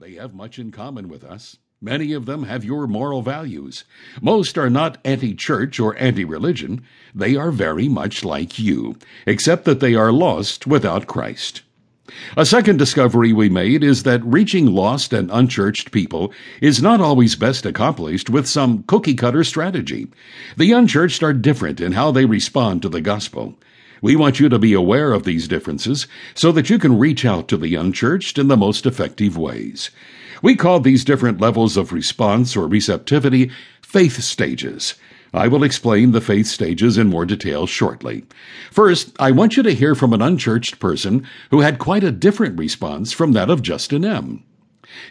They have much in common with us. Many of them have your moral values. Most are not anti church or anti religion. They are very much like you, except that they are lost without Christ. A second discovery we made is that reaching lost and unchurched people is not always best accomplished with some cookie cutter strategy. The unchurched are different in how they respond to the gospel. We want you to be aware of these differences so that you can reach out to the unchurched in the most effective ways. We call these different levels of response or receptivity faith stages. I will explain the faith stages in more detail shortly. First, I want you to hear from an unchurched person who had quite a different response from that of Justin M.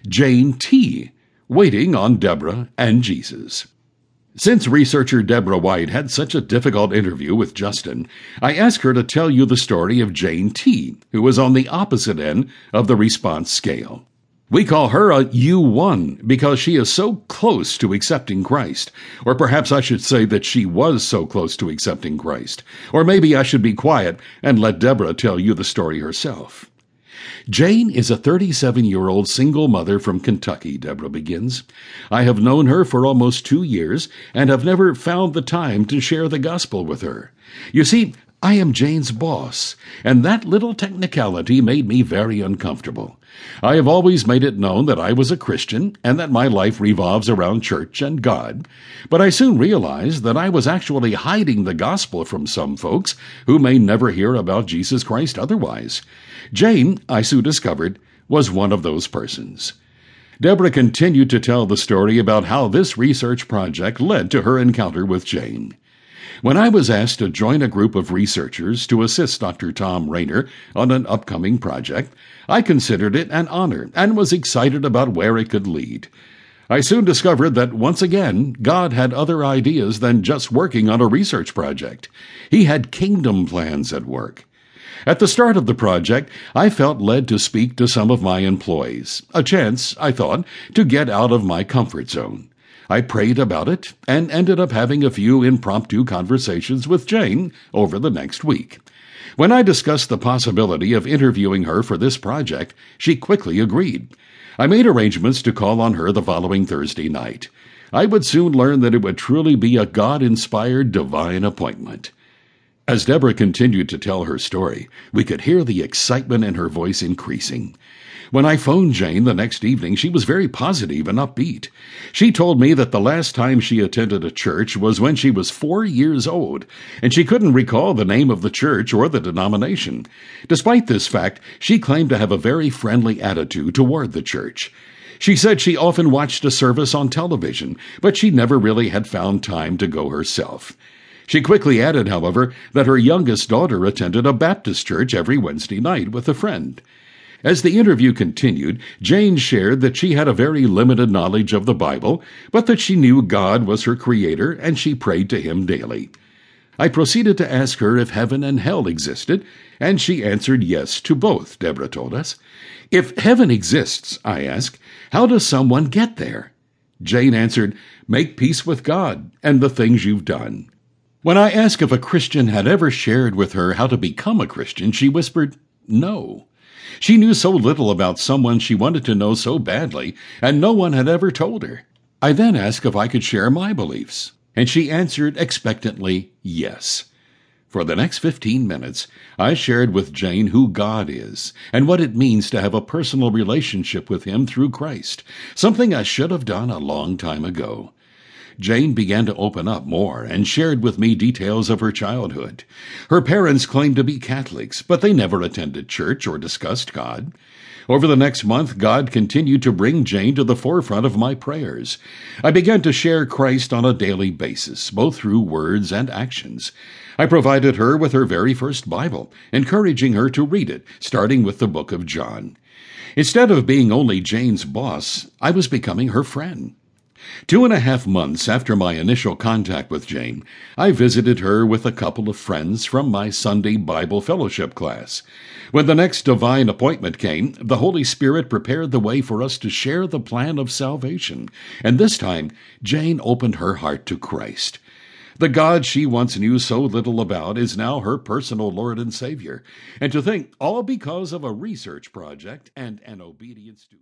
Jane T. Waiting on Deborah and Jesus. Since researcher Deborah White had such a difficult interview with Justin, I asked her to tell you the story of Jane T., who was on the opposite end of the response scale. We call her a U1 because she is so close to accepting Christ. Or perhaps I should say that she was so close to accepting Christ. Or maybe I should be quiet and let Deborah tell you the story herself. Jane is a 37 year old single mother from Kentucky, Deborah begins. I have known her for almost two years and have never found the time to share the gospel with her. You see, I am Jane's boss, and that little technicality made me very uncomfortable. I have always made it known that I was a Christian and that my life revolves around church and God, but I soon realized that I was actually hiding the gospel from some folks who may never hear about Jesus Christ otherwise. Jane, I soon discovered, was one of those persons. Deborah continued to tell the story about how this research project led to her encounter with Jane. When I was asked to join a group of researchers to assist Dr. Thom Rainer on an upcoming project, I considered it an honor and was excited about where it could lead. I soon discovered that once again, God had other ideas than just working on a research project. He had kingdom plans at work. At the start of the project, I felt led to speak to some of my employees, a chance, I thought, to get out of my comfort zone. I prayed about it and ended up having a few impromptu conversations with Jane over the next week. When I discussed the possibility of interviewing her for this project, she quickly agreed. I made arrangements to call on her the following Thursday night. I would soon learn that it would truly be a God inspired divine appointment. As Deborah continued to tell her story, we could hear the excitement in her voice increasing. When I phoned Jane the next evening, she was very positive and upbeat. She told me that the last time she attended a church was when she was four years old, and she couldn't recall the name of the church or the denomination. Despite this fact, she claimed to have a very friendly attitude toward the church. She said she often watched a service on television, but she never really had found time to go herself. She quickly added, however, that her youngest daughter attended a Baptist church every Wednesday night with a friend. As the interview continued, Jane shared that she had a very limited knowledge of the Bible, but that she knew God was her creator and she prayed to him daily. I proceeded to ask her if heaven and hell existed, and she answered yes to both, Deborah told us. If heaven exists, I asked, how does someone get there? Jane answered, Make peace with God and the things you've done. When I asked if a Christian had ever shared with her how to become a Christian, she whispered, No. She knew so little about someone she wanted to know so badly, and no one had ever told her. I then asked if I could share my beliefs, and she answered expectantly, yes. For the next 15 minutes, I shared with Jane who God is and what it means to have a personal relationship with Him through Christ, something I should have done a long time ago. Jane began to open up more and shared with me details of her childhood. Her parents claimed to be Catholics, but they never attended church or discussed God. Over the next month, God continued to bring Jane to the forefront of my prayers. I began to share Christ on a daily basis, both through words and actions. I provided her with her very first Bible, encouraging her to read it, starting with the book of John. Instead of being only Jane's boss, I was becoming her friend. Two and a half months after my initial contact with Jane, I visited her with a couple of friends from my Sunday Bible fellowship class. When the next divine appointment came, the Holy Spirit prepared the way for us to share the plan of salvation, and this time Jane opened her heart to Christ. The God she once knew so little about is now her personal Lord and Savior. And to think, all because of a research project and an obedience to